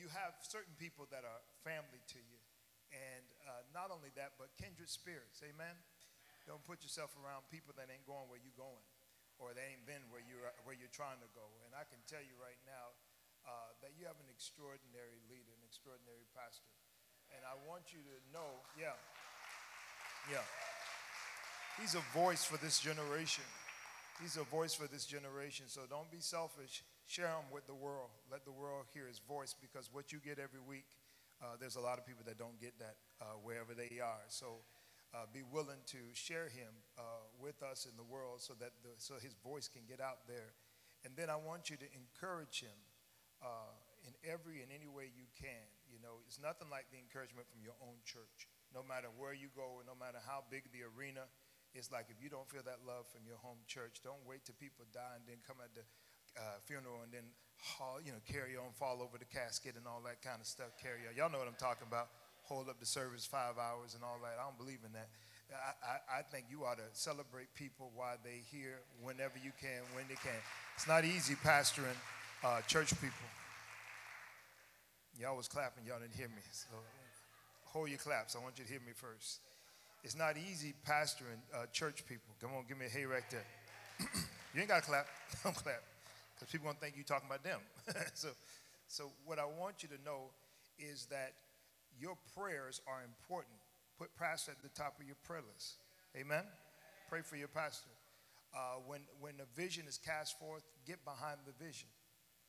you have certain people that are family to you. And uh, not only that, but kindred spirits. Amen? Don't put yourself around people that ain't going where you're going or they ain't been where you're, where you're trying to go. And I can tell you right now uh, that you have an extraordinary leader, an extraordinary pastor. And I want you to know, yeah, yeah. He's a voice for this generation. He's a voice for this generation. So don't be selfish. Share him with the world. Let the world hear his voice because what you get every week, uh, there's a lot of people that don't get that uh, wherever they are. So uh, be willing to share him uh, with us in the world so that the, so his voice can get out there. And then I want you to encourage him uh, in every and any way you can. You know, it's nothing like the encouragement from your own church. No matter where you go, no matter how big the arena, it's like if you don't feel that love from your home church, don't wait till people die and then come at the uh, funeral and then haul, you know, carry on, fall over the casket and all that kind of stuff. Carry on. Y'all know what I'm talking about. Hold up the service five hours and all that. I don't believe in that. I, I, think you ought to celebrate people while they here, whenever you can, when they can. It's not easy pastoring uh, church people. Y'all was clapping, y'all didn't hear me. So hold your claps. I want you to hear me first. It's not easy pastoring uh, church people. Come on, give me a hey right there. you ain't got to clap. Don't clap. Because people going to think you're talking about them. so, so, what I want you to know is that your prayers are important. Put pastor at the top of your prayer list. Amen? Pray for your pastor. Uh, when, when a vision is cast forth, get behind the vision.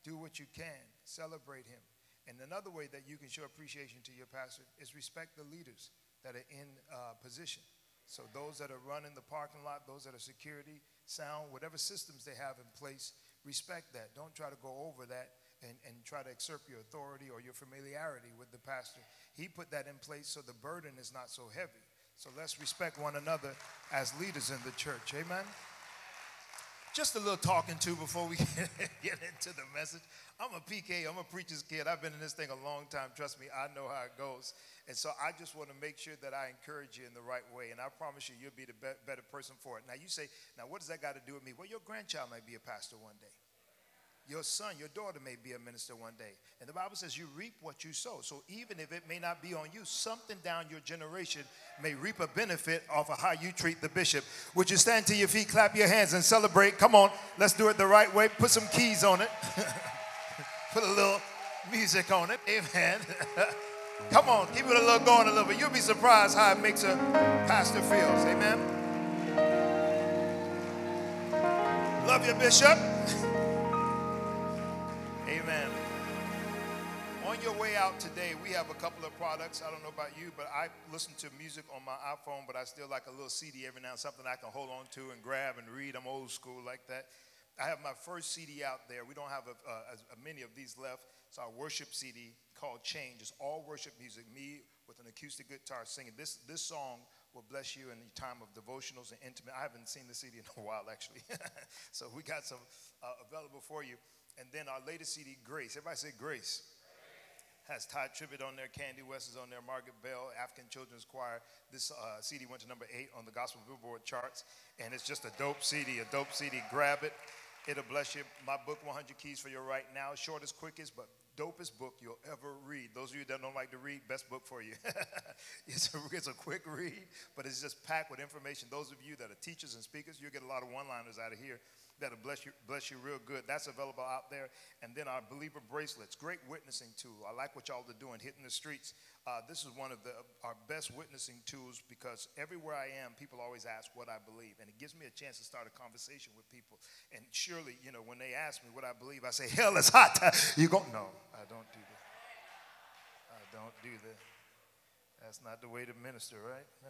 Do what you can. Celebrate him. And another way that you can show appreciation to your pastor is respect the leaders that are in uh, position. So those that are running the parking lot, those that are security, sound, whatever systems they have in place, respect that. Don't try to go over that and, and try to exert your authority or your familiarity with the pastor. He put that in place so the burden is not so heavy. So let's respect one another as leaders in the church. Amen. Just a little talking to before we get into the message. I'm a PK, I'm a preacher's kid. I've been in this thing a long time. Trust me, I know how it goes. And so I just want to make sure that I encourage you in the right way. And I promise you, you'll be the be- better person for it. Now, you say, now, what does that got to do with me? Well, your grandchild might be a pastor one day. Your son, your daughter may be a minister one day. And the Bible says you reap what you sow. So even if it may not be on you, something down your generation may reap a benefit off of how you treat the bishop. Would you stand to your feet, clap your hands, and celebrate? Come on, let's do it the right way. Put some keys on it, put a little music on it. Amen. Come on, keep it a little going a little bit. You'll be surprised how it makes a pastor feels. Amen. Love you, Bishop. Your way out today, we have a couple of products. I don't know about you, but I listen to music on my iPhone, but I still like a little CD every now and something I can hold on to and grab and read. I'm old school like that. I have my first CD out there. We don't have a, a, a many of these left. It's our worship CD called Change. It's all worship music, me with an acoustic guitar singing. This, this song will bless you in the time of devotionals and intimate. I haven't seen the CD in a while, actually. so we got some uh, available for you. And then our latest CD, Grace. Everybody say Grace. Has Tye Tribbett on there, Candy West is on there, Margaret Bell, African Children's Choir. This uh, CD went to number eight on the Gospel Billboard charts, and it's just a dope CD, a dope CD. Grab it, it'll bless you. My book, 100 Keys for Your Right Now, shortest, quickest, but dopest book you'll ever read. Those of you that don't like to read, best book for you. it's, a, it's a quick read, but it's just packed with information. Those of you that are teachers and speakers, you'll get a lot of one liners out of here that'll bless you, bless you real good. That's available out there. And then our believer bracelets, great witnessing tool. I like what y'all are doing, hitting the streets. Uh, this is one of the, our best witnessing tools because everywhere I am, people always ask what I believe. And it gives me a chance to start a conversation with people. And surely, you know, when they ask me what I believe, I say, hell is hot. you go, no, I don't do that. I don't do that. That's not the way to minister, right? No.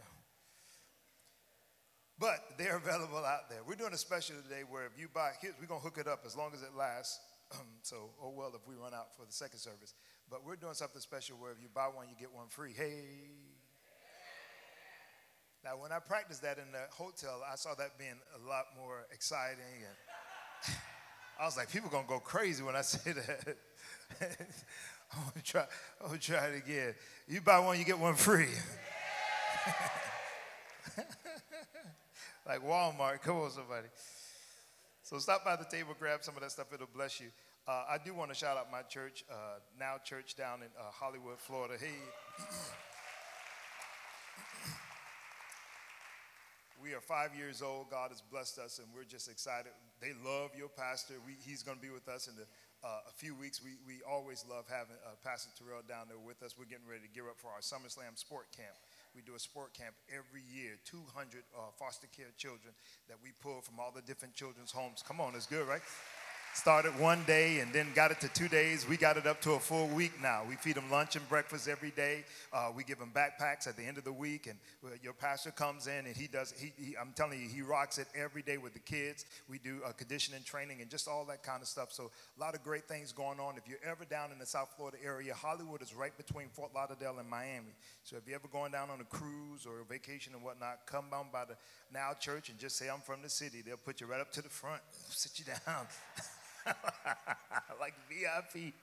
But they're available out there. We're doing a special today where if you buy, we're going to hook it up as long as it lasts. so, oh well, if we run out for the second service. But we're doing something special where if you buy one, you get one free. Hey. Now, when I practiced that in the hotel, I saw that being a lot more exciting. And I was like, people are going to go crazy when I say that. I'm going to try, I'm to try it again. You buy one, you get one free like Walmart. Come on, somebody. So stop by the table, grab some of that stuff. It'll bless you. Uh, I do want to shout out my church, uh, Now Church down in uh, Hollywood, Florida. Hey. we are five years old. God has blessed us, and we're just excited. They love your pastor. We, he's going to be with us in the, uh, a few weeks. We, we always love having uh, Pastor Terrell down there with us. We're getting ready to gear up for our SummerSlam sport camp. We do a sport camp every year, 200 uh, foster care children that we pull from all the different children's homes. Come on, it's good, right? Started one day and then got it to two days. We got it up to a full week now. We feed them lunch and breakfast every day. Uh, we give them backpacks at the end of the week, and your pastor comes in and he does. He, he, I'm telling you, he rocks it every day with the kids. We do uh, conditioning training and just all that kind of stuff. So a lot of great things going on. If you're ever down in the South Florida area, Hollywood is right between Fort Lauderdale and Miami. So if you're ever going down on a cruise or a vacation and whatnot, come down by the Now Church and just say I'm from the city. They'll put you right up to the front, sit you down. like VIP.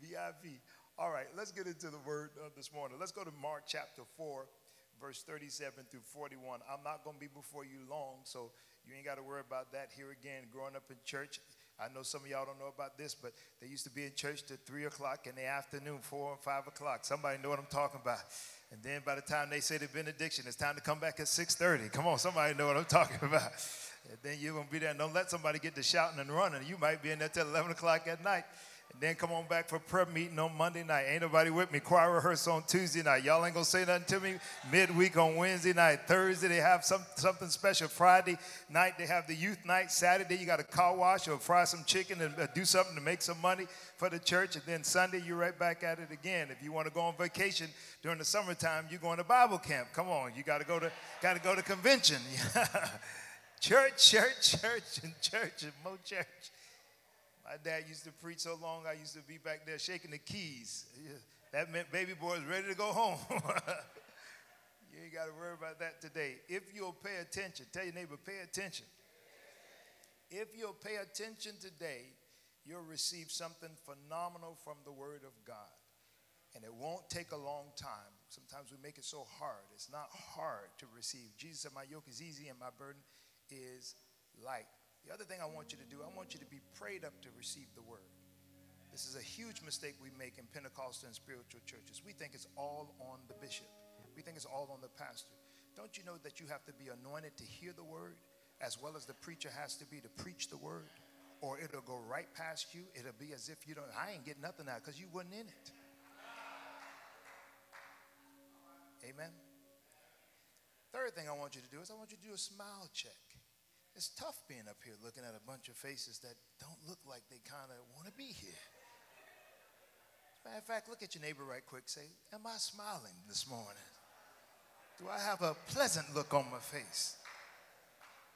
VIP. All right, let's get into the word uh, this morning. Let's go to Mark chapter 4, verse 37 through 41. I'm not going to be before you long, so you ain't got to worry about that. Here again, growing up in church, I know some of y'all don't know about this, but they used to be in church till 3 o'clock in the afternoon, 4 and 5 o'clock. Somebody know what I'm talking about. And then by the time they say the benediction, it's time to come back at 6.30. Come on, somebody know what I'm talking about. And then you're going to be there. And don't let somebody get to shouting and running. You might be in there till 11 o'clock at night. And then come on back for prayer meeting on Monday night. Ain't nobody with me. Choir rehearsal on Tuesday night. Y'all ain't gonna say nothing to me. Midweek on Wednesday night. Thursday they have some, something special. Friday night they have the youth night. Saturday you got a car wash or fry some chicken and uh, do something to make some money for the church. And then Sunday you're right back at it again. If you want to go on vacation during the summertime, you're going to Bible camp. Come on, you got to go to got to go to convention. Church, church, church, and church, and more church. My dad used to preach so long, I used to be back there shaking the keys. That meant baby boy was ready to go home. you ain't got to worry about that today. If you'll pay attention, tell your neighbor, pay attention. If you'll pay attention today, you'll receive something phenomenal from the Word of God. And it won't take a long time. Sometimes we make it so hard. It's not hard to receive. Jesus said, My yoke is easy and my burden is light. The other thing I want you to do, I want you to be prayed up to receive the word. This is a huge mistake we make in Pentecostal and spiritual churches. We think it's all on the bishop, we think it's all on the pastor. Don't you know that you have to be anointed to hear the word as well as the preacher has to be to preach the word? Or it'll go right past you. It'll be as if you don't, I ain't getting nothing out because you wasn't in it. Amen. Third thing I want you to do is I want you to do a smile check. It's tough being up here looking at a bunch of faces that don't look like they kind of want to be here. Matter of fact, look at your neighbor right quick. Say, Am I smiling this morning? Do I have a pleasant look on my face?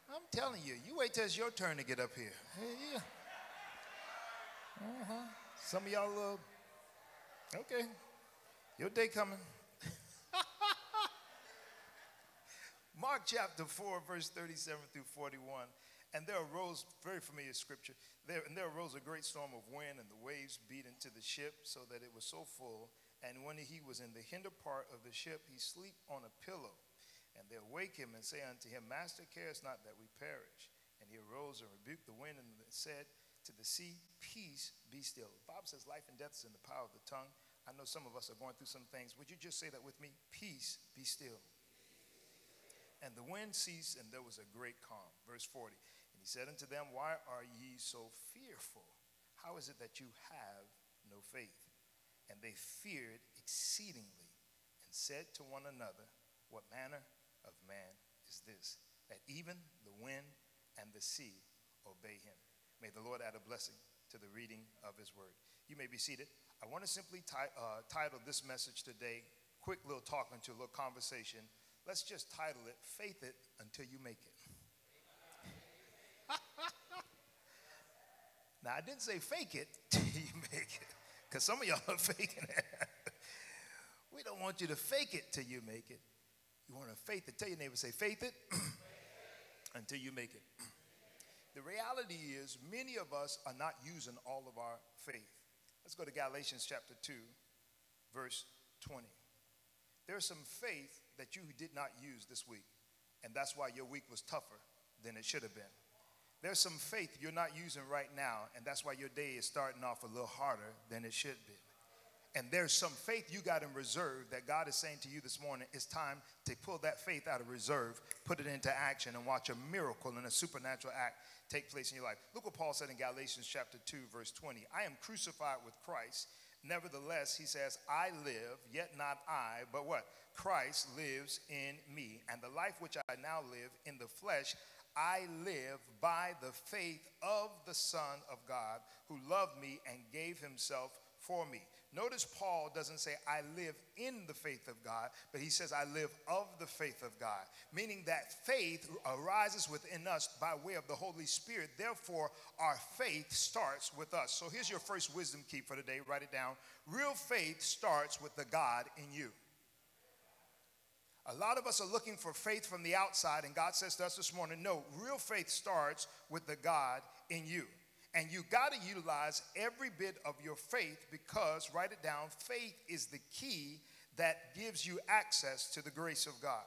I'm telling you, you wait till it's your turn to get up here. Hey, yeah. Uh-huh. Some of y'all, uh, okay, your day coming. Mark chapter 4, verse 37 through 41. And there arose, very familiar scripture, there, and there arose a great storm of wind, and the waves beat into the ship, so that it was so full. And when he was in the hinder part of the ship, he sleep on a pillow. And they awake him and say unto him, Master, carest not that we perish? And he arose and rebuked the wind and said to the sea, Peace, be still. The Bible says life and death is in the power of the tongue. I know some of us are going through some things. Would you just say that with me? Peace, be still. And the wind ceased, and there was a great calm. Verse 40. And he said unto them, Why are ye so fearful? How is it that you have no faith? And they feared exceedingly and said to one another, What manner of man is this, that even the wind and the sea obey him? May the Lord add a blessing to the reading of his word. You may be seated. I want to simply t- uh, title this message today, quick little talk into a little conversation Let's just title it Faith It Until You Make It. now, I didn't say fake it till you make it, because some of y'all are faking it. we don't want you to fake it till you make it. You want to faith it. Tell your neighbor, say, faith it until you make it. The reality is, many of us are not using all of our faith. Let's go to Galatians chapter 2, verse 20. There's some faith that you did not use this week, and that's why your week was tougher than it should have been. There's some faith you're not using right now, and that's why your day is starting off a little harder than it should be. And there's some faith you got in reserve that God is saying to you this morning, it's time to pull that faith out of reserve, put it into action, and watch a miracle and a supernatural act take place in your life. Look what Paul said in Galatians chapter 2, verse 20. I am crucified with Christ. Nevertheless, he says, I live, yet not I, but what? Christ lives in me. And the life which I now live in the flesh, I live by the faith of the Son of God, who loved me and gave himself for me. Notice Paul doesn't say, I live in the faith of God, but he says, I live of the faith of God, meaning that faith arises within us by way of the Holy Spirit. Therefore, our faith starts with us. So here's your first wisdom key for today. Write it down. Real faith starts with the God in you. A lot of us are looking for faith from the outside, and God says to us this morning, no, real faith starts with the God in you. And you got to utilize every bit of your faith because, write it down, faith is the key that gives you access to the grace of God.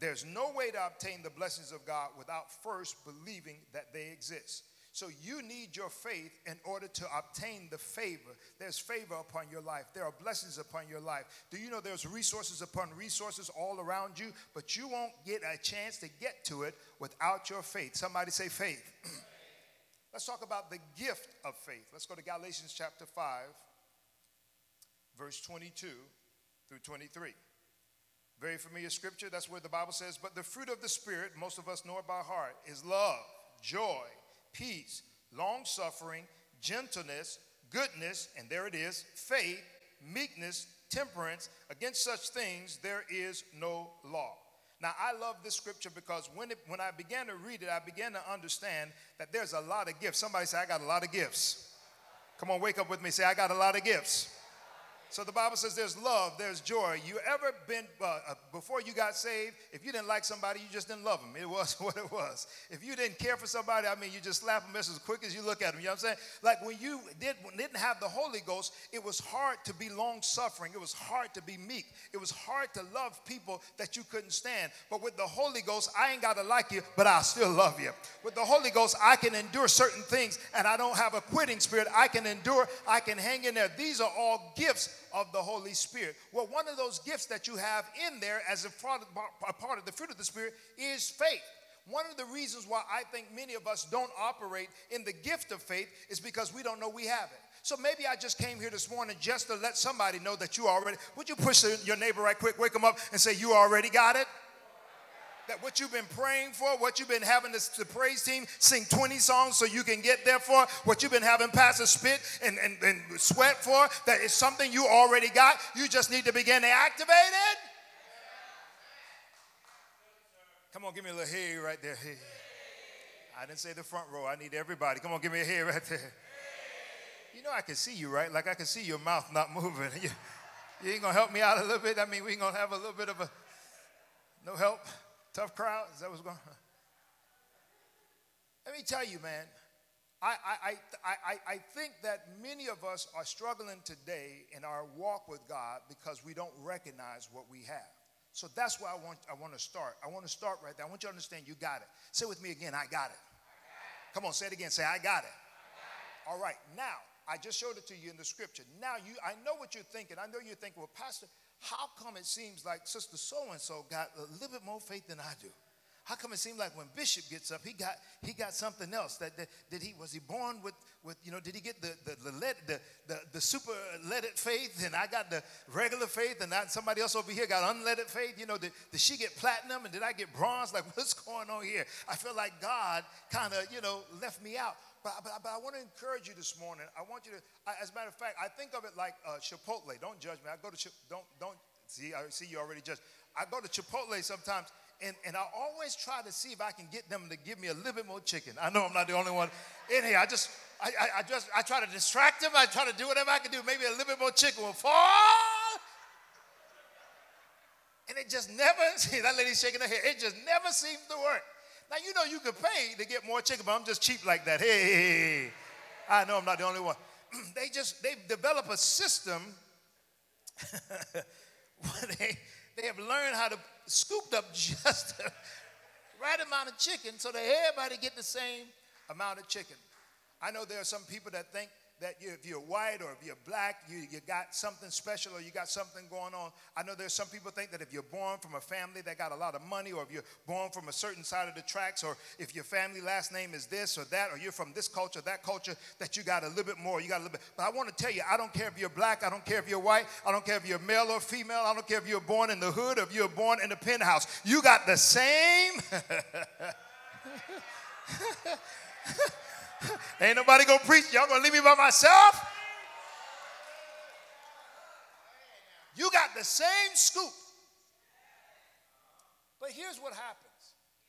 There's no way to obtain the blessings of God without first believing that they exist. So you need your faith in order to obtain the favor. There's favor upon your life. There are blessings upon your life. Do you know there's resources upon resources all around you, but you won't get a chance to get to it without your faith. Somebody say faith. Let's talk about the gift of faith. Let's go to Galatians chapter 5, verse 22 through 23. Very familiar scripture. That's where the Bible says, But the fruit of the Spirit, most of us know it by heart, is love, joy, peace, long suffering, gentleness, goodness, and there it is, faith, meekness, temperance. Against such things there is no law. Now, I love this scripture because when, it, when I began to read it, I began to understand that there's a lot of gifts. Somebody say, I got a lot of gifts. Come on, wake up with me. Say, I got a lot of gifts. So the Bible says there's love, there's joy. You ever been, uh, uh, before you got saved, if you didn't like somebody, you just didn't love them. It was what it was. If you didn't care for somebody, I mean, you just slap them as quick as you look at them. You know what I'm saying? Like when you did, didn't have the Holy Ghost, it was hard to be long suffering. It was hard to be meek. It was hard to love people that you couldn't stand. But with the Holy Ghost, I ain't got to like you, but I'll still love you. With the Holy Ghost, I can endure certain things and I don't have a quitting spirit. I can endure, I can hang in there. These are all gifts of the Holy Spirit. Well, one of those gifts that you have in there as a part, of, a part of the fruit of the Spirit is faith. One of the reasons why I think many of us don't operate in the gift of faith is because we don't know we have it. So maybe I just came here this morning just to let somebody know that you already. Would you push your neighbor right quick, wake them up, and say, You already got it? That what you've been praying for, what you've been having the, the, praise team sing 20 songs so you can get there for, what you've been having Pastor Spit and, and, and sweat for, that is something you already got. You just need to begin to activate it. Come on, give me a little hey right there. Hey. I didn't say the front row. I need everybody. Come on, give me a hey right there. You know I can see you, right? Like I can see your mouth not moving. You, you ain't gonna help me out a little bit. I mean, we ain't gonna have a little bit of a no help. Tough crowd? Is that what's going on? Let me tell you, man, I, I, I, I, I think that many of us are struggling today in our walk with God because we don't recognize what we have. So that's why I want, I want to start. I want to start right there. I want you to understand you got it. Say with me again, I got it. Come on, say it again. Say, I got it. All right, now, I just showed it to you in the scripture. Now, you, I know what you're thinking. I know you're thinking, well, Pastor, how come it seems like Sister So and so got a little bit more faith than I do? How come it seems like when Bishop gets up, he got he got something else? That, that did he was he born with with you know did he get the the the lead, the, the, the super leaded faith and I got the regular faith and that somebody else over here got unleaded faith? You know did, did she get platinum and did I get bronze? Like what's going on here? I feel like God kind of you know left me out. But, but, but I want to encourage you this morning. I want you to, I, as a matter of fact, I think of it like uh, Chipotle. Don't judge me. I go to, don't, don't, see, I see you already judged. I go to Chipotle sometimes, and, and I always try to see if I can get them to give me a little bit more chicken. I know I'm not the only one in here. I just, I, I, I just, I try to distract them. I try to do whatever I can do. Maybe a little bit more chicken will fall. And it just never, see, that lady's shaking her head. It just never seems to work. Now, you know you could pay to get more chicken, but I'm just cheap like that. Hey. I know I'm not the only one. they just, they've developed a system where they, they have learned how to scoop up just the right amount of chicken so that everybody get the same amount of chicken. I know there are some people that think that you, if you're white or if you're black, you, you got something special or you got something going on. I know there's some people think that if you're born from a family that got a lot of money or if you're born from a certain side of the tracks or if your family last name is this or that or you're from this culture, that culture, that you got a little bit more, you got a little bit. But I want to tell you, I don't care if you're black, I don't care if you're white, I don't care if you're male or female, I don't care if you're born in the hood or if you're born in the penthouse. You got the same. Ain't nobody gonna preach. Y'all gonna leave me by myself? You got the same scoop. But here's what happens.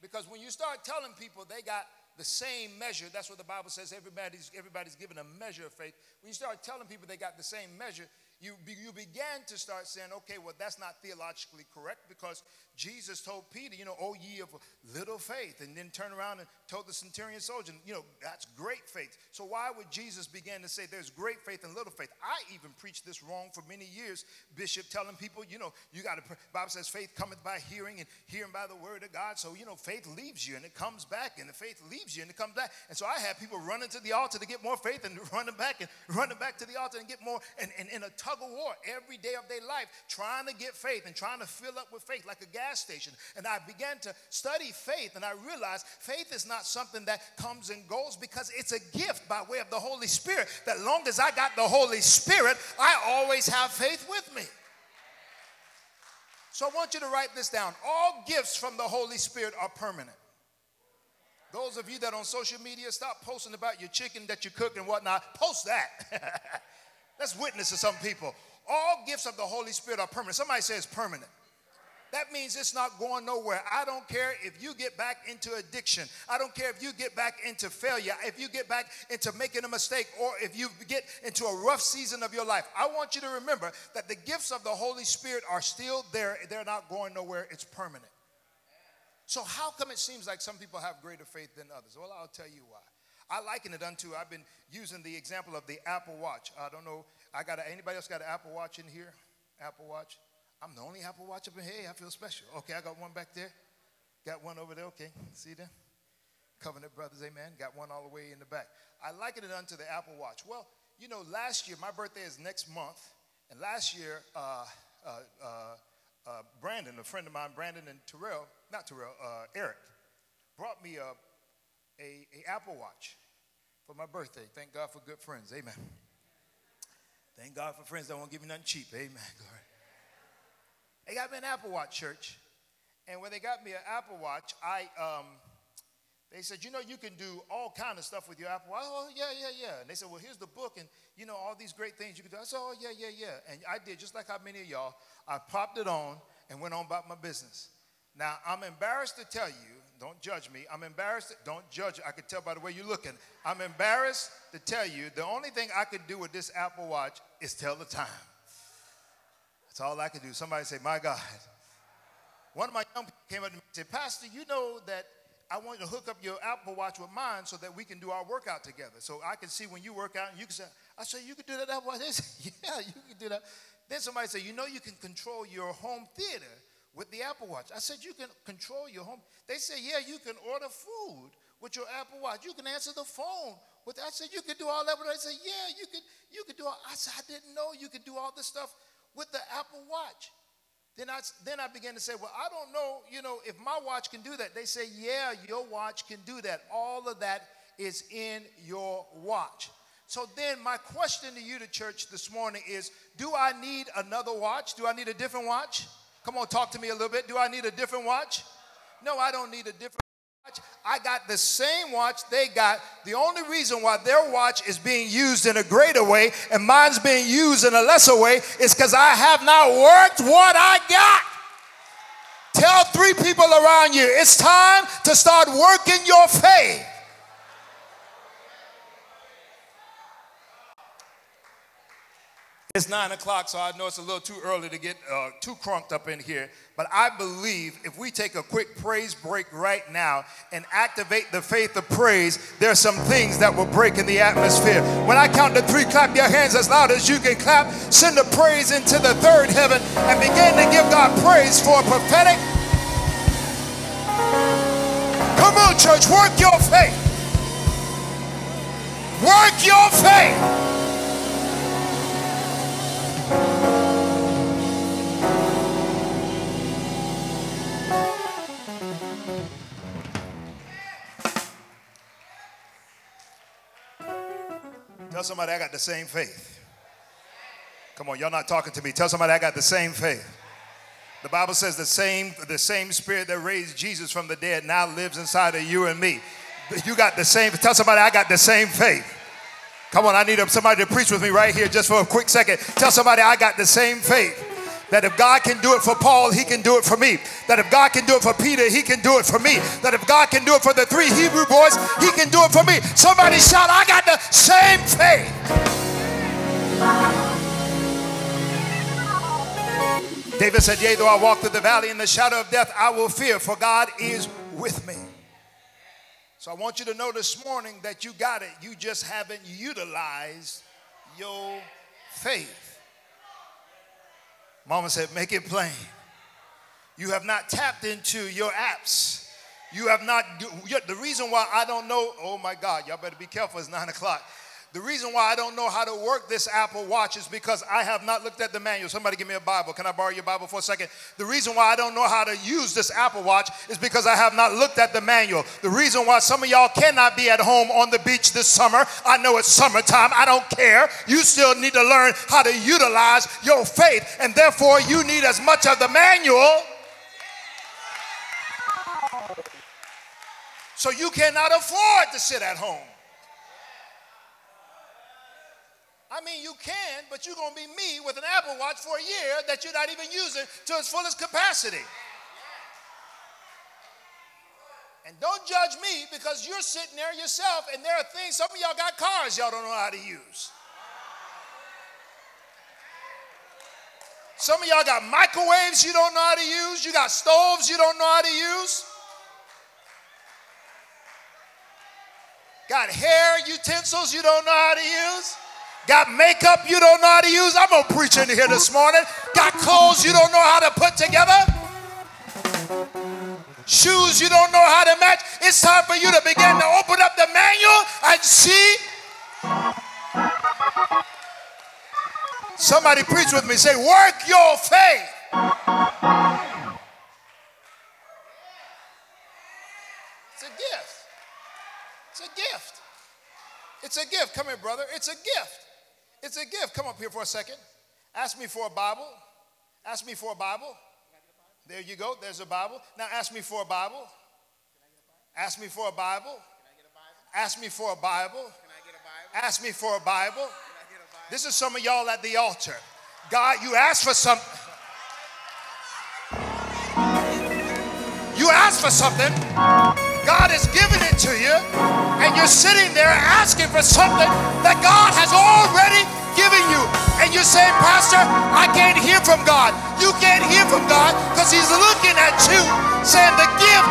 Because when you start telling people they got the same measure, that's what the Bible says, everybody's, everybody's given a measure of faith. When you start telling people they got the same measure, you, you began to start saying, okay, well, that's not theologically correct because Jesus told Peter, you know, oh, ye of little faith, and then turn around and told the centurion soldier, you know, that's great faith. So why would Jesus begin to say there's great faith and little faith? I even preached this wrong for many years, Bishop, telling people, you know, you got to, Bible says faith cometh by hearing and hearing by the word of God. So, you know, faith leaves you and it comes back, and the faith leaves you and it comes back. And so I had people running to the altar to get more faith and running back and running back to the altar and get more, and, and in a tug of war every day of their life, trying to get faith and trying to fill up with faith like a gas station. And I began to study faith, and I realized faith is not something that comes and goes because it's a gift by way of the Holy Spirit. That long as I got the Holy Spirit, I always have faith with me. So I want you to write this down. All gifts from the Holy Spirit are permanent. Those of you that on social media, stop posting about your chicken that you cook and whatnot. Post that. Let's witness to some people. All gifts of the Holy Spirit are permanent. Somebody says permanent. That means it's not going nowhere. I don't care if you get back into addiction. I don't care if you get back into failure, if you get back into making a mistake, or if you get into a rough season of your life. I want you to remember that the gifts of the Holy Spirit are still there. They're not going nowhere. It's permanent. So, how come it seems like some people have greater faith than others? Well, I'll tell you why. I liken it unto, I've been using the example of the Apple Watch. I don't know, I got a, anybody else got an Apple Watch in here? Apple Watch? I'm the only Apple Watch up in here. Hey, I feel special. Okay, I got one back there. Got one over there. Okay, see them? Covenant Brothers, amen. Got one all the way in the back. I liken it unto the Apple Watch. Well, you know, last year, my birthday is next month. And last year, uh, uh, uh, uh Brandon, a friend of mine, Brandon and Terrell, not Terrell, uh, Eric, brought me a, a, a Apple Watch for my birthday. Thank God for good friends. Amen. Thank God for friends that won't give me nothing cheap. Amen. Glory. They got me an Apple Watch, church. And when they got me an Apple Watch, I um, they said, you know, you can do all kind of stuff with your Apple Watch. Oh, yeah, yeah, yeah. And they said, well, here's the book, and you know, all these great things you can do. I said, oh, yeah, yeah, yeah. And I did just like how many of y'all. I popped it on and went on about my business. Now, I'm embarrassed to tell you don't judge me. I'm embarrassed. Don't judge. I could tell by the way you're looking. I'm embarrassed to tell you the only thing I could do with this Apple Watch is tell the time. That's all I could do. Somebody say, My God. One of my young people came up to me and said, Pastor, you know that I want you to hook up your Apple Watch with mine so that we can do our workout together. So I can see when you work out and you can say, I said, You can do that Apple Watch? Said, yeah, you can do that. Then somebody said, You know, you can control your home theater with the Apple Watch. I said, You can control your home. They said, Yeah, you can order food with your Apple Watch. You can answer the phone. With I said, You can do all that. But I said, Yeah, you can, you can do all. I said, I didn't know you could do all this stuff with the Apple Watch. Then I, then I began to say, Well, I don't know, you know, if my watch can do that. They say, Yeah, your watch can do that. All of that is in your watch. So then, my question to you, to church, this morning is Do I need another watch? Do I need a different watch? Come on, talk to me a little bit. Do I need a different watch? No, I don't need a different watch. I got the same watch they got. The only reason why their watch is being used in a greater way and mine's being used in a lesser way is because I have not worked what I got. Tell three people around you it's time to start working your faith. It's nine o'clock, so I know it's a little too early to get uh, too crunked up in here. But I believe if we take a quick praise break right now and activate the faith of praise, there are some things that will break in the atmosphere. When I count to three, clap your hands as loud as you can clap. Send the praise into the third heaven and begin to give God praise for a prophetic. Come on, church, work your faith. Work your faith. Tell somebody I got the same faith. Come on, y'all not talking to me. Tell somebody I got the same faith. The Bible says the same, the same spirit that raised Jesus from the dead now lives inside of you and me. You got the same, tell somebody I got the same faith. Come on, I need somebody to preach with me right here just for a quick second. Tell somebody I got the same faith. That if God can do it for Paul, he can do it for me. That if God can do it for Peter, he can do it for me. That if God can do it for the three Hebrew boys, he can do it for me. Somebody shout, I got the same faith. David said, Yea, though I walk through the valley in the shadow of death, I will fear, for God is with me. So I want you to know this morning that you got it. You just haven't utilized your faith. Mama said, make it plain. You have not tapped into your apps. You have not, the reason why I don't know, oh my God, y'all better be careful, it's nine o'clock. The reason why I don't know how to work this Apple Watch is because I have not looked at the manual. Somebody give me a Bible. Can I borrow your Bible for a second? The reason why I don't know how to use this Apple Watch is because I have not looked at the manual. The reason why some of y'all cannot be at home on the beach this summer, I know it's summertime. I don't care. You still need to learn how to utilize your faith, and therefore you need as much of the manual. So you cannot afford to sit at home. I mean, you can, but you're going to be me with an Apple Watch for a year that you're not even using to its fullest capacity. And don't judge me because you're sitting there yourself and there are things, some of y'all got cars y'all don't know how to use. Some of y'all got microwaves you don't know how to use. You got stoves you don't know how to use. Got hair utensils you don't know how to use. Got makeup you don't know how to use? I'm going to preach in here this morning. Got clothes you don't know how to put together? Shoes you don't know how to match? It's time for you to begin to open up the manual and see. Somebody preach with me. Say, work your faith. It's a gift. It's a gift. It's a gift. Come here, brother. It's a gift. It's a gift. Come up here for a second. Ask me for a Bible. Ask me for a Bible. There you go. There's a Bible. Now ask me for a Bible. Ask me for a Bible. Ask me for a Bible. Ask me for a Bible. This is some of y'all at the altar. God, you asked for some. You asked for something. God has given it to you, and you're sitting there asking for something that God has already given you. And you're saying, Pastor, I can't hear from God. You can't hear from God because He's looking at you, saying, The gift.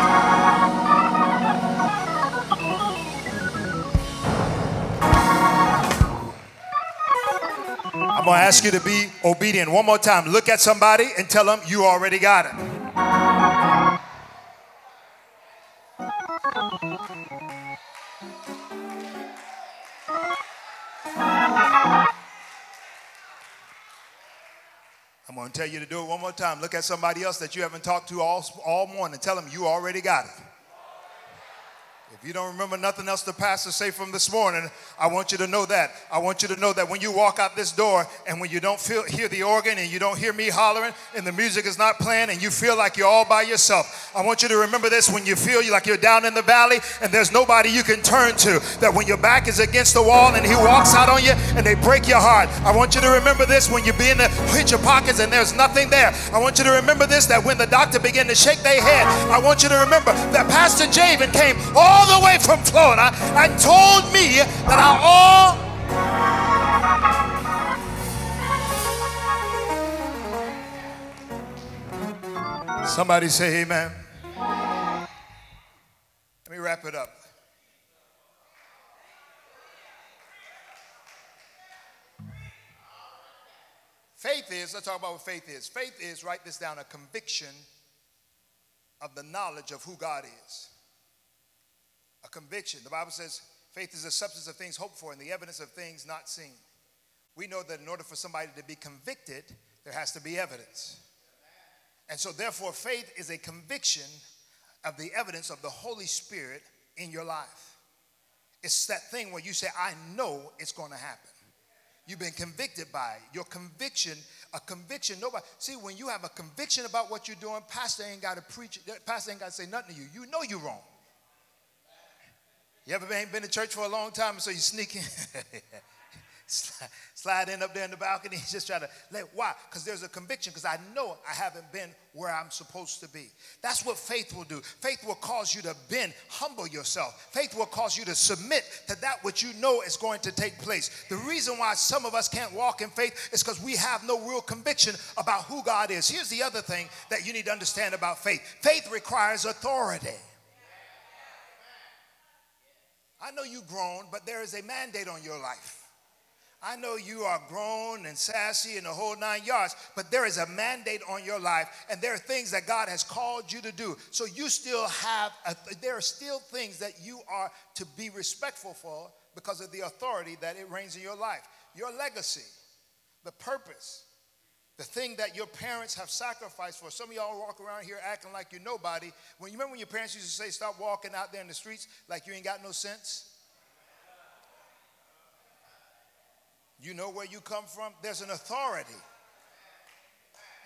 I'm going to ask you to be obedient. One more time. Look at somebody and tell them you already got it. Going to tell you to do it one more time. Look at somebody else that you haven't talked to all, all morning. Tell them you already got it. If you don't remember nothing else the pastor say from this morning, I want you to know that. I want you to know that when you walk out this door and when you don't feel hear the organ and you don't hear me hollering and the music is not playing and you feel like you're all by yourself, I want you to remember this when you feel like you're down in the valley and there's nobody you can turn to. That when your back is against the wall and he walks out on you and they break your heart. I want you to remember this when you be in the hit your pockets and there's nothing there. I want you to remember this that when the doctor began to shake their head, I want you to remember that Pastor Javen came all the way from Florida and told me that I all Somebody say amen. Let me wrap it up. Faith is, let's talk about what faith is. Faith is, write this down, a conviction of the knowledge of who God is conviction. The Bible says Faith is the substance of things hoped for and the evidence of things not seen. We know that in order for somebody to be convicted, there has to be evidence. And so, therefore, faith is a conviction of the evidence of the Holy Spirit in your life. It's that thing where you say, I know it's going to happen. You've been convicted by it. Your conviction, a conviction, nobody, see, when you have a conviction about what you're doing, pastor ain't got to preach, pastor ain't got to say nothing to you. You know you're wrong. You ever been, been to church for a long time, so you sneak in? slide in up there in the balcony. Just trying to let, why? Because there's a conviction, because I know I haven't been where I'm supposed to be. That's what faith will do. Faith will cause you to bend, humble yourself. Faith will cause you to submit to that which you know is going to take place. The reason why some of us can't walk in faith is because we have no real conviction about who God is. Here's the other thing that you need to understand about faith faith requires authority. I know you've grown, but there is a mandate on your life. I know you are grown and sassy and the whole nine yards, but there is a mandate on your life, and there are things that God has called you to do. So you still have, a, there are still things that you are to be respectful for because of the authority that it reigns in your life. Your legacy, the purpose, the thing that your parents have sacrificed for. Some of y'all walk around here acting like you're nobody. When you remember when your parents used to say, "Stop walking out there in the streets like you ain't got no sense." You know where you come from? There's an authority.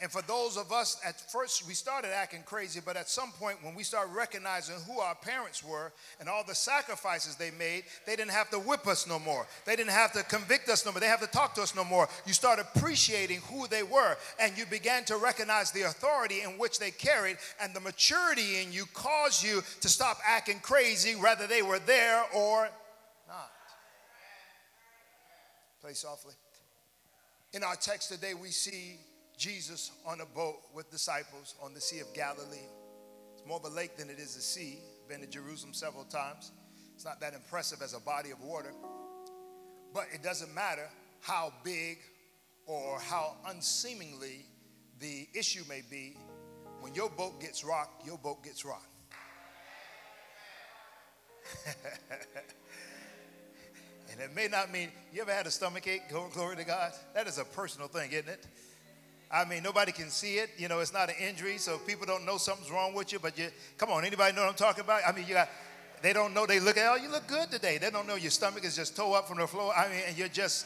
And for those of us, at first we started acting crazy, but at some point when we start recognizing who our parents were and all the sacrifices they made, they didn't have to whip us no more. They didn't have to convict us no more. They have to talk to us no more. You start appreciating who they were and you began to recognize the authority in which they carried and the maturity in you caused you to stop acting crazy, whether they were there or not. Play softly. In our text today, we see Jesus on a boat with disciples on the Sea of Galilee. It's more of a lake than it is a sea. Been to Jerusalem several times. It's not that impressive as a body of water. But it doesn't matter how big or how unseemingly the issue may be. When your boat gets rocked, your boat gets rocked. And it may not mean, you ever had a stomach ache? Glory to God. That is a personal thing, isn't it? I mean, nobody can see it. You know, it's not an injury, so people don't know something's wrong with you. But you, come on, anybody know what I'm talking about? I mean, you got, they don't know. They look at, oh, you look good today. They don't know your stomach is just toe up from the floor. I mean, and you're just,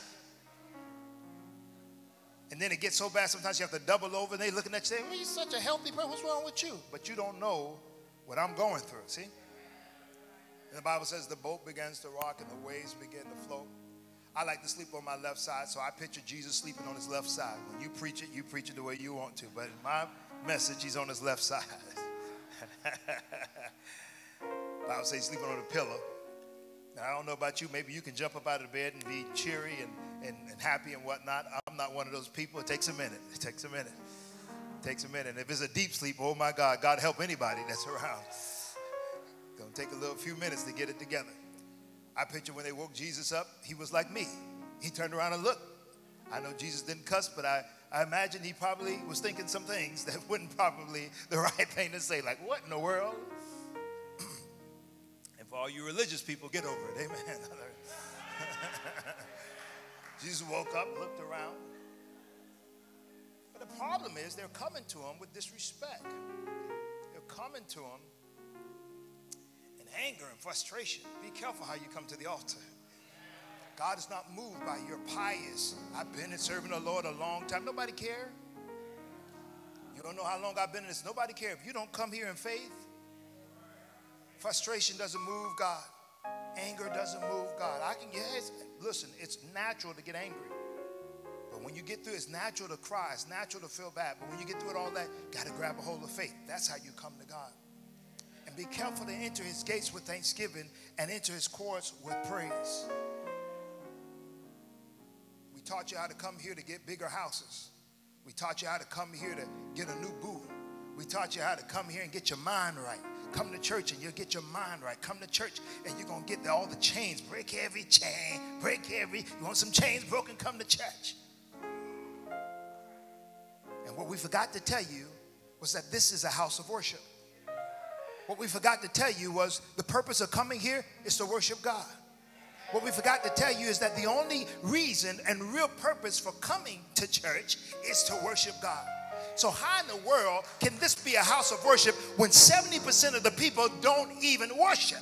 and then it gets so bad sometimes you have to double over, and they looking at you saying, well, you're such a healthy person. What's wrong with you? But you don't know what I'm going through. See? And the Bible says the boat begins to rock and the waves begin to float. I like to sleep on my left side, so I picture Jesus sleeping on his left side. When you preach it, you preach it the way you want to. But in my message, he's on his left side. Bible says he's sleeping on a pillow. Now, I don't know about you. Maybe you can jump up out of bed and be cheery and, and, and happy and whatnot. I'm not one of those people. It takes a minute. It takes a minute. It takes a minute. If it's a deep sleep, oh my God, God help anybody that's around. Gonna take a little few minutes to get it together. I picture when they woke Jesus up, he was like me. He turned around and looked. I know Jesus didn't cuss, but I, I imagine he probably was thinking some things that wouldn't probably the right thing to say, like, what in the world? and for all you religious people, get over it. Amen. Jesus woke up, looked around. But the problem is they're coming to him with disrespect. They're coming to him anger and frustration. Be careful how you come to the altar. God is not moved by your pious. I've been in serving the Lord a long time. Nobody care. You don't know how long I've been in this. Nobody care. If you don't come here in faith, frustration doesn't move God. Anger doesn't move God. I can yes, listen, it's natural to get angry. But when you get through, it's natural to cry. It's natural to feel bad. But when you get through it all that, got to grab a hold of faith. That's how you come to God. Be careful to enter his gates with thanksgiving and enter his courts with praise. We taught you how to come here to get bigger houses. We taught you how to come here to get a new boo. We taught you how to come here and get your mind right. Come to church and you'll get your mind right. Come to church and you're going to get all the chains. Break every chain. Break every. You want some chains broken? Come to church. And what we forgot to tell you was that this is a house of worship. What we forgot to tell you was the purpose of coming here is to worship God. What we forgot to tell you is that the only reason and real purpose for coming to church is to worship God. So, how in the world can this be a house of worship when 70% of the people don't even worship?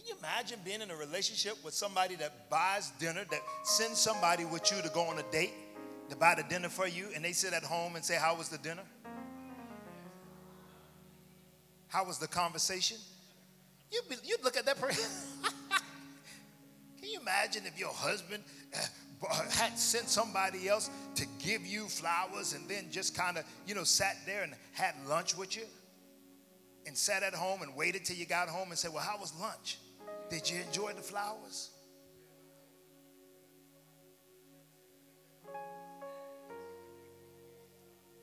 Can you imagine being in a relationship with somebody that buys dinner, that sends somebody with you to go on a date, to buy the dinner for you, and they sit at home and say, How was the dinner? How was the conversation? You'd, be, you'd look at that person. Can you imagine if your husband uh, had sent somebody else to give you flowers and then just kind of, you know, sat there and had lunch with you? And sat at home and waited till you got home and said, Well, how was lunch? Did you enjoy the flowers?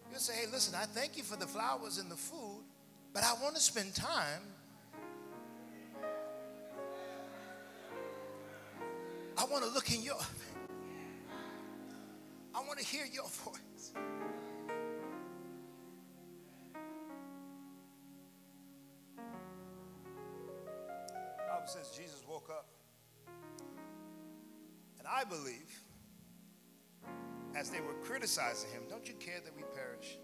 You'll say, Hey, listen, I thank you for the flowers and the food, but I want to spend time. I want to look in your. I want to hear your voice. Bible says Jesus woke up. And I believe, as they were criticizing him, don't you care that we perish?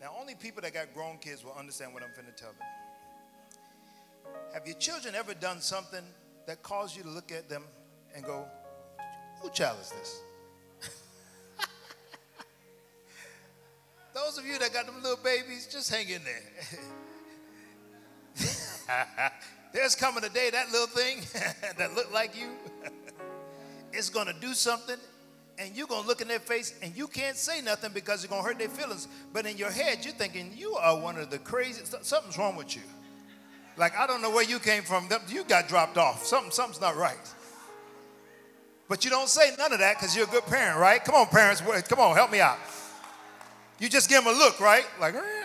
Now, only people that got grown kids will understand what I'm finna tell them. Have your children ever done something that caused you to look at them and go, Who child is this? Those of you that got them little babies, just hang in there. There's coming a day that little thing that looked like you is going to do something and you're going to look in their face and you can't say nothing because you're going to hurt their feelings. But in your head, you're thinking, you are one of the craziest, something's wrong with you. Like, I don't know where you came from. You got dropped off. Something, something's not right. But you don't say none of that because you're a good parent, right? Come on, parents. Come on, help me out. You just give them a look, right? Like, eh.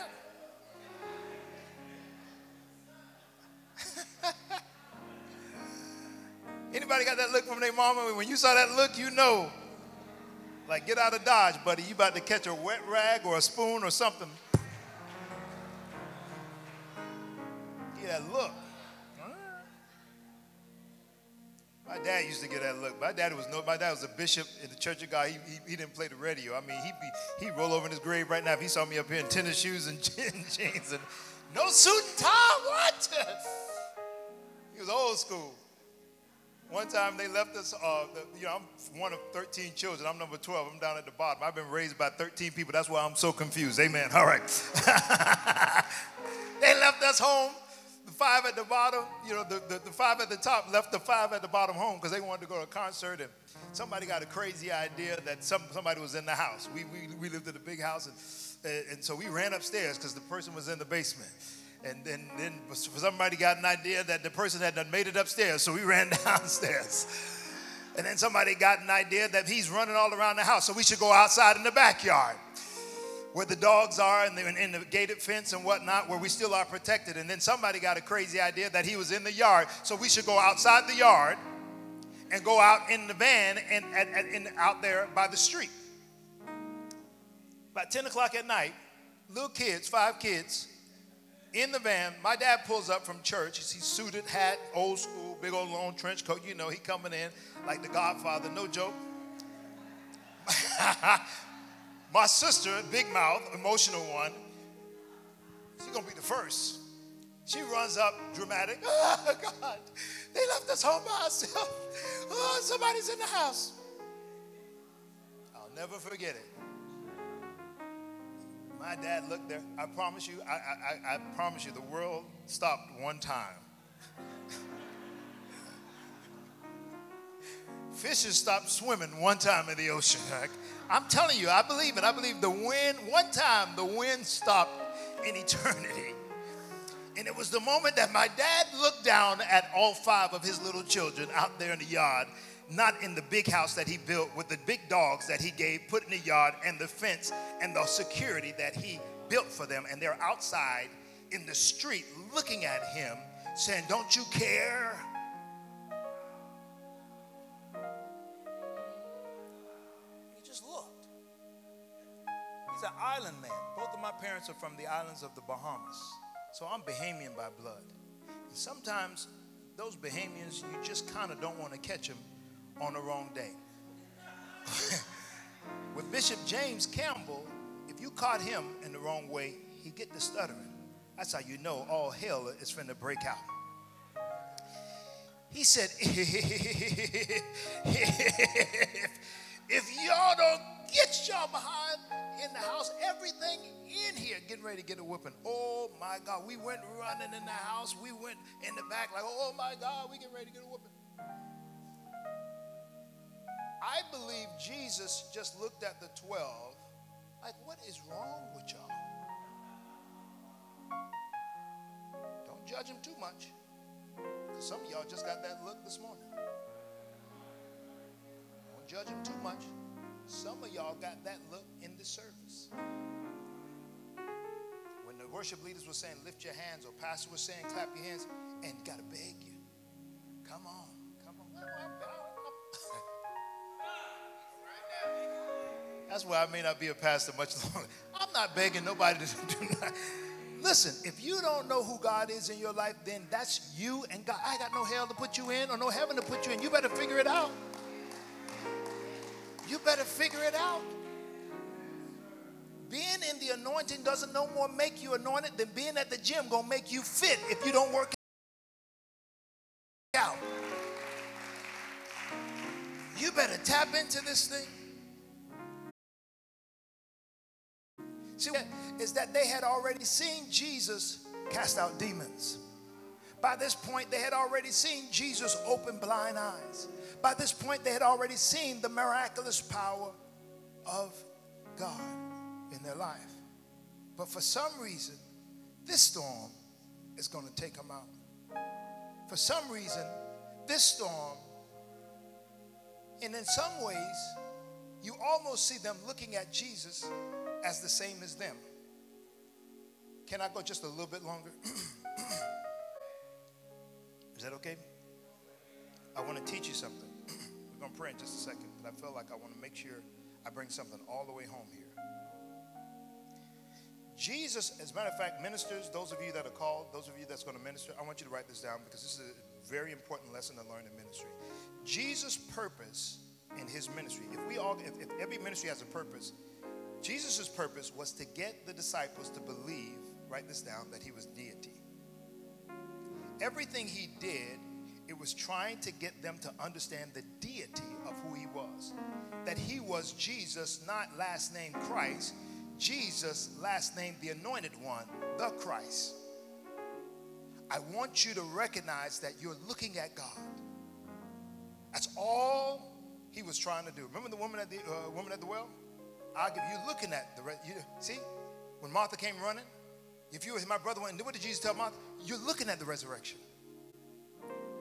Anybody got that look from their mama? When you saw that look, you know like, get out of Dodge, buddy. You about to catch a wet rag or a spoon or something. Get that look. My dad used to get that look. My dad was no. My dad was a bishop in the Church of God. He, he, he didn't play the radio. I mean, he'd be he'd roll over in his grave right now if he saw me up here in tennis shoes and jeans and no suit and tie. What? he was old school. One time they left us, uh, the, you know, I'm one of 13 children. I'm number 12. I'm down at the bottom. I've been raised by 13 people. That's why I'm so confused. Amen. All right. they left us home. The five at the bottom, you know, the, the, the five at the top left the five at the bottom home because they wanted to go to a concert. And somebody got a crazy idea that some, somebody was in the house. We, we, we lived in a big house. And, and so we ran upstairs because the person was in the basement. And then, then somebody got an idea that the person had done made it upstairs, so we ran downstairs. And then somebody got an idea that he's running all around the house, so we should go outside in the backyard where the dogs are and in the gated fence and whatnot, where we still are protected. And then somebody got a crazy idea that he was in the yard, so we should go outside the yard and go out in the van and, and, and out there by the street. About 10 o'clock at night, little kids, five kids, in the van, my dad pulls up from church. He's suited, hat, old school, big old long trench coat. You know, he coming in like the Godfather, no joke. my sister, big mouth, emotional one, she's gonna be the first. She runs up, dramatic. Oh God, they left us home by ourselves. Oh, somebody's in the house. I'll never forget it. My dad looked there. I promise you, I, I, I promise you, the world stopped one time. Fishes stopped swimming one time in the ocean. I'm telling you, I believe it. I believe the wind, one time the wind stopped in eternity. And it was the moment that my dad looked down at all five of his little children out there in the yard not in the big house that he built with the big dogs that he gave, put in the yard, and the fence and the security that he built for them. And they're outside in the street looking at him, saying, Don't you care? He just looked. He's an island man. Both of my parents are from the islands of the Bahamas. So I'm Bahamian by blood. And sometimes those Bahamians, you just kind of don't want to catch them on the wrong day. With Bishop James Campbell, if you caught him in the wrong way, he get the stuttering. That's how you know all hell is finna break out. He said, if, y'all don't get y'all behind in the house, everything in here getting ready to get a whooping. Oh my God, we went running in the house. We went in the back like, oh my God, we get ready to get a whooping. I believe Jesus just looked at the 12 like, what is wrong with y'all? Don't judge him too much. Because some of y'all just got that look this morning. Don't judge him too much. Some of y'all got that look in the service. When the worship leaders were saying, lift your hands, or pastor was saying, clap your hands, and got to beg you. Come on. That's why I may not be a pastor much longer. I'm not begging nobody to do that. Listen, if you don't know who God is in your life, then that's you and God. I got no hell to put you in or no heaven to put you in. You better figure it out. You better figure it out. Being in the anointing doesn't no more make you anointed than being at the gym gonna make you fit if you don't work out. You better tap into this thing. See, is that they had already seen Jesus cast out demons. By this point, they had already seen Jesus open blind eyes. By this point, they had already seen the miraculous power of God in their life. But for some reason, this storm is going to take them out. For some reason, this storm, and in some ways, you almost see them looking at Jesus as the same as them. Can I go just a little bit longer? Is that okay? I want to teach you something. We're going to pray in just a second, but I feel like I want to make sure I bring something all the way home here. Jesus, as a matter of fact, ministers, those of you that are called, those of you that's going to minister, I want you to write this down because this is a very important lesson to learn in ministry. Jesus' purpose in his ministry, if we all, if, if every ministry has a purpose, Jesus' purpose was to get the disciples to believe, write this down, that he was deity. Everything he did, it was trying to get them to understand the deity of who he was. That he was Jesus, not last name Christ, Jesus, last name the anointed one, the Christ. I want you to recognize that you're looking at God. That's all he was trying to do. Remember the woman at the uh, woman at the well? I'll give you looking at the you see when Martha came running. If you were my brother, went, what did Jesus tell Martha? You're looking at the resurrection.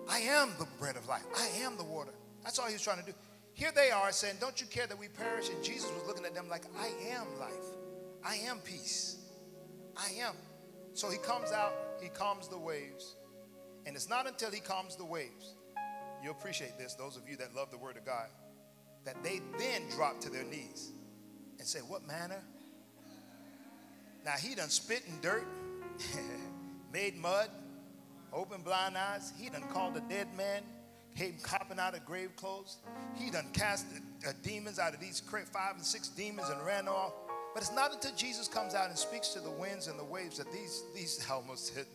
I am the bread of life. I am the water. That's all he was trying to do. Here they are saying, Don't you care that we perish? And Jesus was looking at them like, I am life. I am peace. I am. So he comes out, he calms the waves. And it's not until he calms the waves, you appreciate this, those of you that love the word of God, that they then drop to their knees and say, What manner? Now he done spit in dirt, made mud, opened blind eyes. He done called a dead man, came copping out of grave clothes. He done cast demons out of these five and six demons and ran off. But it's not until Jesus comes out and speaks to the winds and the waves that these, these almost hit.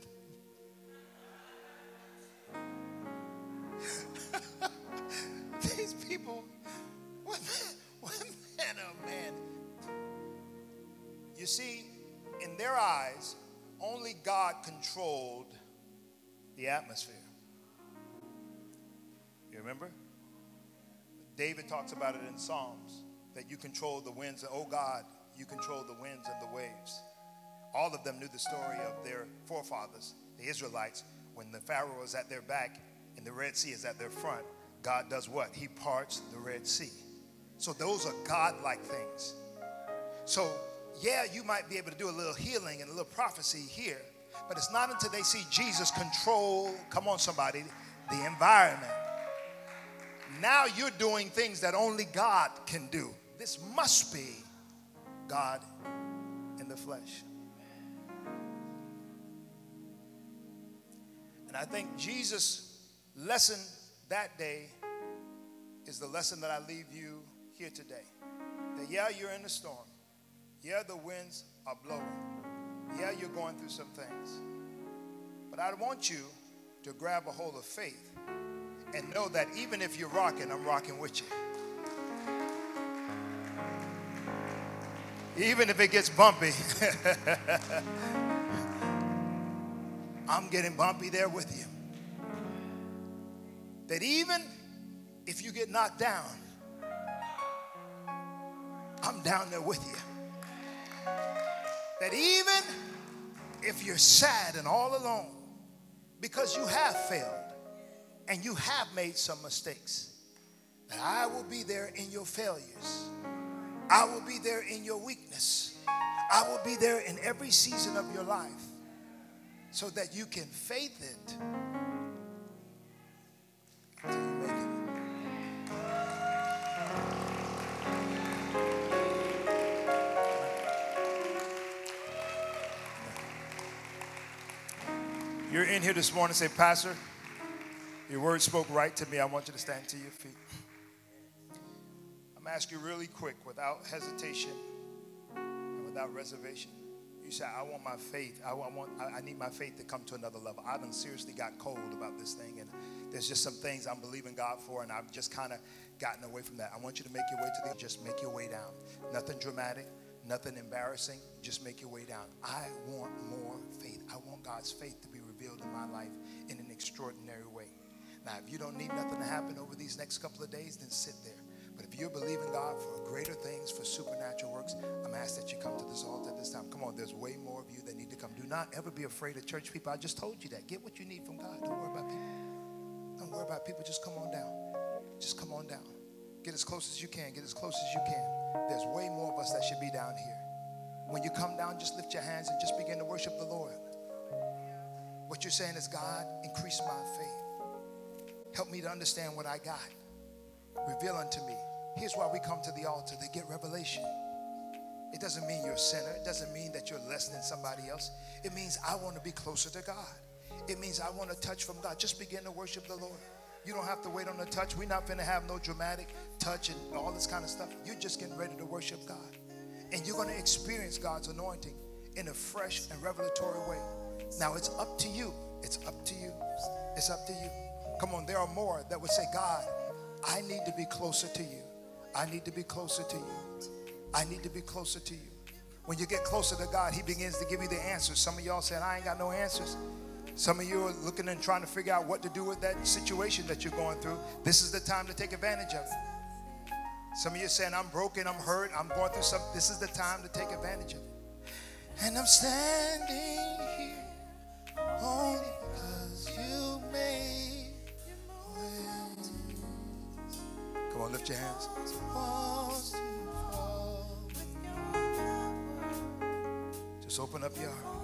Eyes, only God controlled the atmosphere. You remember? David talks about it in Psalms that you control the winds. Oh God, you control the winds and the waves. All of them knew the story of their forefathers, the Israelites, when the Pharaoh is at their back and the Red Sea is at their front. God does what? He parts the Red Sea. So those are God-like things. So yeah, you might be able to do a little healing and a little prophecy here, but it's not until they see Jesus control, come on, somebody, the environment. Now you're doing things that only God can do. This must be God in the flesh. And I think Jesus' lesson that day is the lesson that I leave you here today. That yeah, you're in the storm. Yeah, the winds are blowing. Yeah, you're going through some things. But I want you to grab a hold of faith and know that even if you're rocking, I'm rocking with you. Even if it gets bumpy, I'm getting bumpy there with you. That even if you get knocked down, I'm down there with you. That even if you're sad and all alone, because you have failed and you have made some mistakes, that I will be there in your failures. I will be there in your weakness. I will be there in every season of your life so that you can faith it You're in here this morning, say, Pastor, your word spoke right to me. I want you to stand to your feet. I'm asking you really quick, without hesitation and without reservation. You say, I want my faith. I want, I need my faith to come to another level. I've been seriously got cold about this thing, and there's just some things I'm believing God for, and I've just kind of gotten away from that. I want you to make your way to the just make your way down. Nothing dramatic, nothing embarrassing. Just make your way down. I want more faith. I want God's faith to revealed in my life in an extraordinary way. Now, if you don't need nothing to happen over these next couple of days, then sit there. But if you're believing God for greater things, for supernatural works, I'm asked that you come to this altar at this time. Come on, there's way more of you that need to come. Do not ever be afraid of church people. I just told you that. Get what you need from God. Don't worry about people. Don't worry about people. Just come on down. Just come on down. Get as close as you can. Get as close as you can. There's way more of us that should be down here. When you come down, just lift your hands and just begin to worship the Lord. What you're saying is, God, increase my faith. Help me to understand what I got. Reveal unto me. Here's why we come to the altar to get revelation. It doesn't mean you're a sinner. It doesn't mean that you're less than somebody else. It means I want to be closer to God. It means I want to touch from God. Just begin to worship the Lord. You don't have to wait on the touch. We're not going to have no dramatic touch and all this kind of stuff. You're just getting ready to worship God. And you're going to experience God's anointing in a fresh and revelatory way. Now it's up to you. It's up to you. It's up to you. Come on, there are more that would say, God, I need to be closer to you. I need to be closer to you. I need to be closer to you. When you get closer to God, He begins to give you the answers. Some of y'all saying, I ain't got no answers. Some of you are looking and trying to figure out what to do with that situation that you're going through. This is the time to take advantage of it. Some of you are saying, I'm broken, I'm hurt, I'm going through something. This is the time to take advantage of it. And I'm standing Come on, lift your hands. Just open up your heart.